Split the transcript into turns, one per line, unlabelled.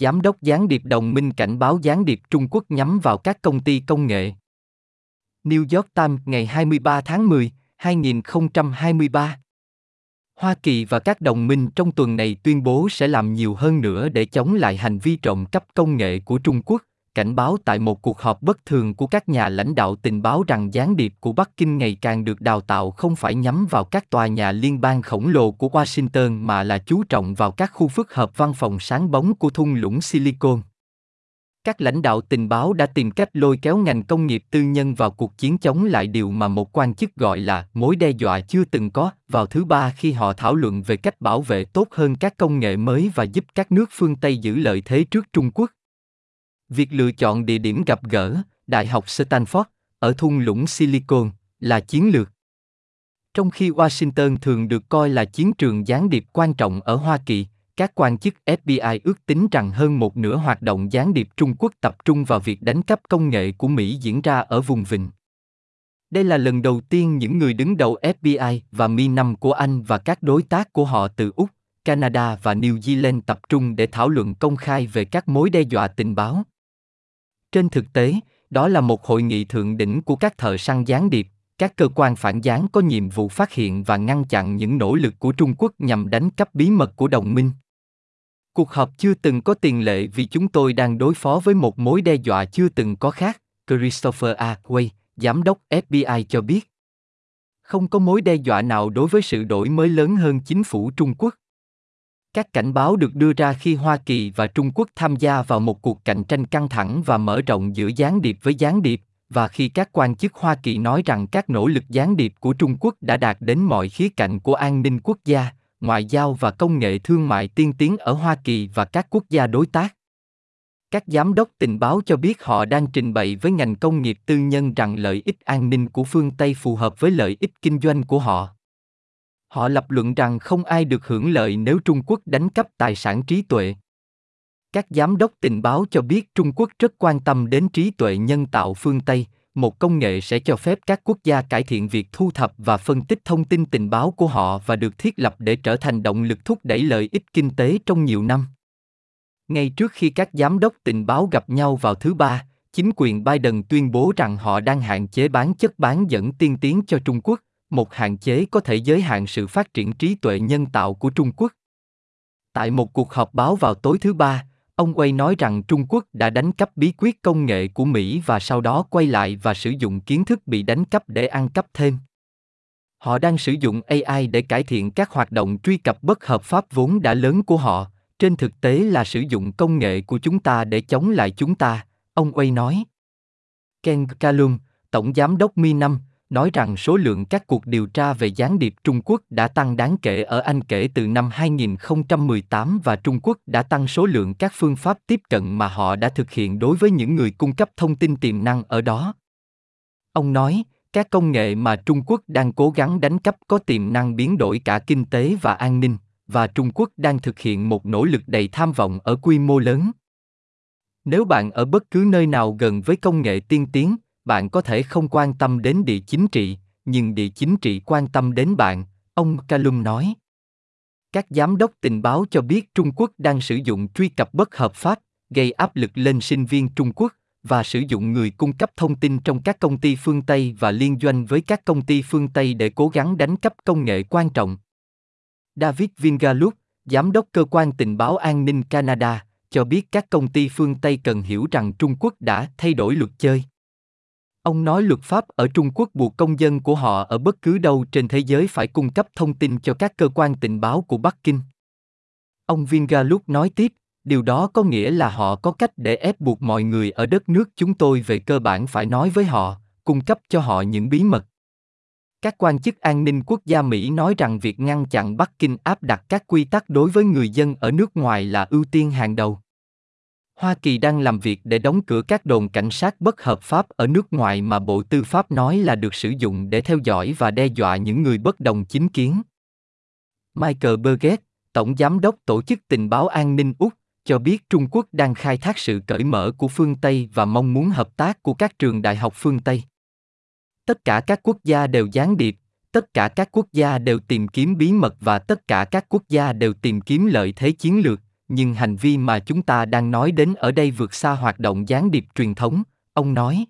Giám đốc gián điệp đồng minh cảnh báo gián điệp Trung Quốc nhắm vào các công ty công nghệ. New York Times ngày 23 tháng 10, 2023 Hoa Kỳ và các đồng minh trong tuần này tuyên bố sẽ làm nhiều hơn nữa để chống lại hành vi trộm cắp công nghệ của Trung Quốc, cảnh báo tại một cuộc họp bất thường của các nhà lãnh đạo tình báo rằng gián điệp của Bắc Kinh ngày càng được đào tạo không phải nhắm vào các tòa nhà liên bang khổng lồ của Washington mà là chú trọng vào các khu phức hợp văn phòng sáng bóng của thung lũng Silicon. Các lãnh đạo tình báo đã tìm cách lôi kéo ngành công nghiệp tư nhân vào cuộc chiến chống lại điều mà một quan chức gọi là mối đe dọa chưa từng có vào thứ ba khi họ thảo luận về cách bảo vệ tốt hơn các công nghệ mới và giúp các nước phương Tây giữ lợi thế trước Trung Quốc. Việc lựa chọn địa điểm gặp gỡ, Đại học Stanford, ở thung lũng Silicon, là chiến lược. Trong khi Washington thường được coi là chiến trường gián điệp quan trọng ở Hoa Kỳ, các quan chức FBI ước tính rằng hơn một nửa hoạt động gián điệp Trung Quốc tập trung vào việc đánh cắp công nghệ của Mỹ diễn ra ở vùng vịnh. Đây là lần đầu tiên những người đứng đầu FBI và Mi-5 của Anh và các đối tác của họ từ Úc, Canada và New Zealand tập trung để thảo luận công khai về các mối đe dọa tình báo. Trên thực tế, đó là một hội nghị thượng đỉnh của các thợ săn gián điệp, các cơ quan phản gián có nhiệm vụ phát hiện và ngăn chặn những nỗ lực của Trung Quốc nhằm đánh cắp bí mật của đồng minh. Cuộc họp chưa từng có tiền lệ vì chúng tôi đang đối phó với một mối đe dọa chưa từng có khác, Christopher A. Way, giám đốc FBI cho biết. Không có mối đe dọa nào đối với sự đổi mới lớn hơn chính phủ Trung Quốc. Các cảnh báo được đưa ra khi Hoa Kỳ và Trung Quốc tham gia vào một cuộc cạnh tranh căng thẳng và mở rộng giữa gián điệp với gián điệp, và khi các quan chức Hoa Kỳ nói rằng các nỗ lực gián điệp của Trung Quốc đã đạt đến mọi khía cạnh của an ninh quốc gia, ngoại giao và công nghệ thương mại tiên tiến ở Hoa Kỳ và các quốc gia đối tác. Các giám đốc tình báo cho biết họ đang trình bày với ngành công nghiệp tư nhân rằng lợi ích an ninh của phương Tây phù hợp với lợi ích kinh doanh của họ. Họ lập luận rằng không ai được hưởng lợi nếu Trung Quốc đánh cắp tài sản trí tuệ. Các giám đốc tình báo cho biết Trung Quốc rất quan tâm đến trí tuệ nhân tạo phương Tây, một công nghệ sẽ cho phép các quốc gia cải thiện việc thu thập và phân tích thông tin tình báo của họ và được thiết lập để trở thành động lực thúc đẩy lợi ích kinh tế trong nhiều năm. Ngay trước khi các giám đốc tình báo gặp nhau vào thứ ba, chính quyền Biden tuyên bố rằng họ đang hạn chế bán chất bán dẫn tiên tiến cho Trung Quốc, một hạn chế có thể giới hạn sự phát triển trí tuệ nhân tạo của Trung Quốc. Tại một cuộc họp báo vào tối thứ ba, Ông Wei nói rằng Trung Quốc đã đánh cắp bí quyết công nghệ của Mỹ và sau đó quay lại và sử dụng kiến thức bị đánh cắp để ăn cắp thêm. Họ đang sử dụng AI để cải thiện các hoạt động truy cập bất hợp pháp vốn đã lớn của họ, trên thực tế là sử dụng công nghệ của chúng ta để chống lại chúng ta, ông Wei nói. Ken Kalum, Tổng Giám đốc Mi 5, nói rằng số lượng các cuộc điều tra về gián điệp Trung Quốc đã tăng đáng kể ở Anh kể từ năm 2018 và Trung Quốc đã tăng số lượng các phương pháp tiếp cận mà họ đã thực hiện đối với những người cung cấp thông tin tiềm năng ở đó. Ông nói, các công nghệ mà Trung Quốc đang cố gắng đánh cắp có tiềm năng biến đổi cả kinh tế và an ninh, và Trung Quốc đang thực hiện một nỗ lực đầy tham vọng ở quy mô lớn. Nếu bạn ở bất cứ nơi nào gần với công nghệ tiên tiến, bạn có thể không quan tâm đến địa chính trị, nhưng địa chính trị quan tâm đến bạn, ông Calum nói. Các giám đốc tình báo cho biết Trung Quốc đang sử dụng truy cập bất hợp pháp, gây áp lực lên sinh viên Trung Quốc và sử dụng người cung cấp thông tin trong các công ty phương Tây và liên doanh với các công ty phương Tây để cố gắng đánh cắp công nghệ quan trọng. David Vingalup, giám đốc cơ quan tình báo an ninh Canada, cho biết các công ty phương Tây cần hiểu rằng Trung Quốc đã thay đổi luật chơi. Ông nói luật pháp ở Trung Quốc buộc công dân của họ ở bất cứ đâu trên thế giới phải cung cấp thông tin cho các cơ quan tình báo của Bắc Kinh. Ông Vingaluk nói tiếp, điều đó có nghĩa là họ có cách để ép buộc mọi người ở đất nước chúng tôi về cơ bản phải nói với họ, cung cấp cho họ những bí mật. Các quan chức an ninh quốc gia Mỹ nói rằng việc ngăn chặn Bắc Kinh áp đặt các quy tắc đối với người dân ở nước ngoài là ưu tiên hàng đầu. Hoa Kỳ đang làm việc để đóng cửa các đồn cảnh sát bất hợp pháp ở nước ngoài mà Bộ Tư pháp nói là được sử dụng để theo dõi và đe dọa những người bất đồng chính kiến. Michael Burgess, Tổng Giám đốc Tổ chức Tình báo An ninh Úc, cho biết Trung Quốc đang khai thác sự cởi mở của phương Tây và mong muốn hợp tác của các trường đại học phương Tây. Tất cả các quốc gia đều gián điệp, tất cả các quốc gia đều tìm kiếm bí mật và tất cả các quốc gia đều tìm kiếm lợi thế chiến lược, nhưng hành vi mà chúng ta đang nói đến ở đây vượt xa hoạt động gián điệp truyền thống, ông nói.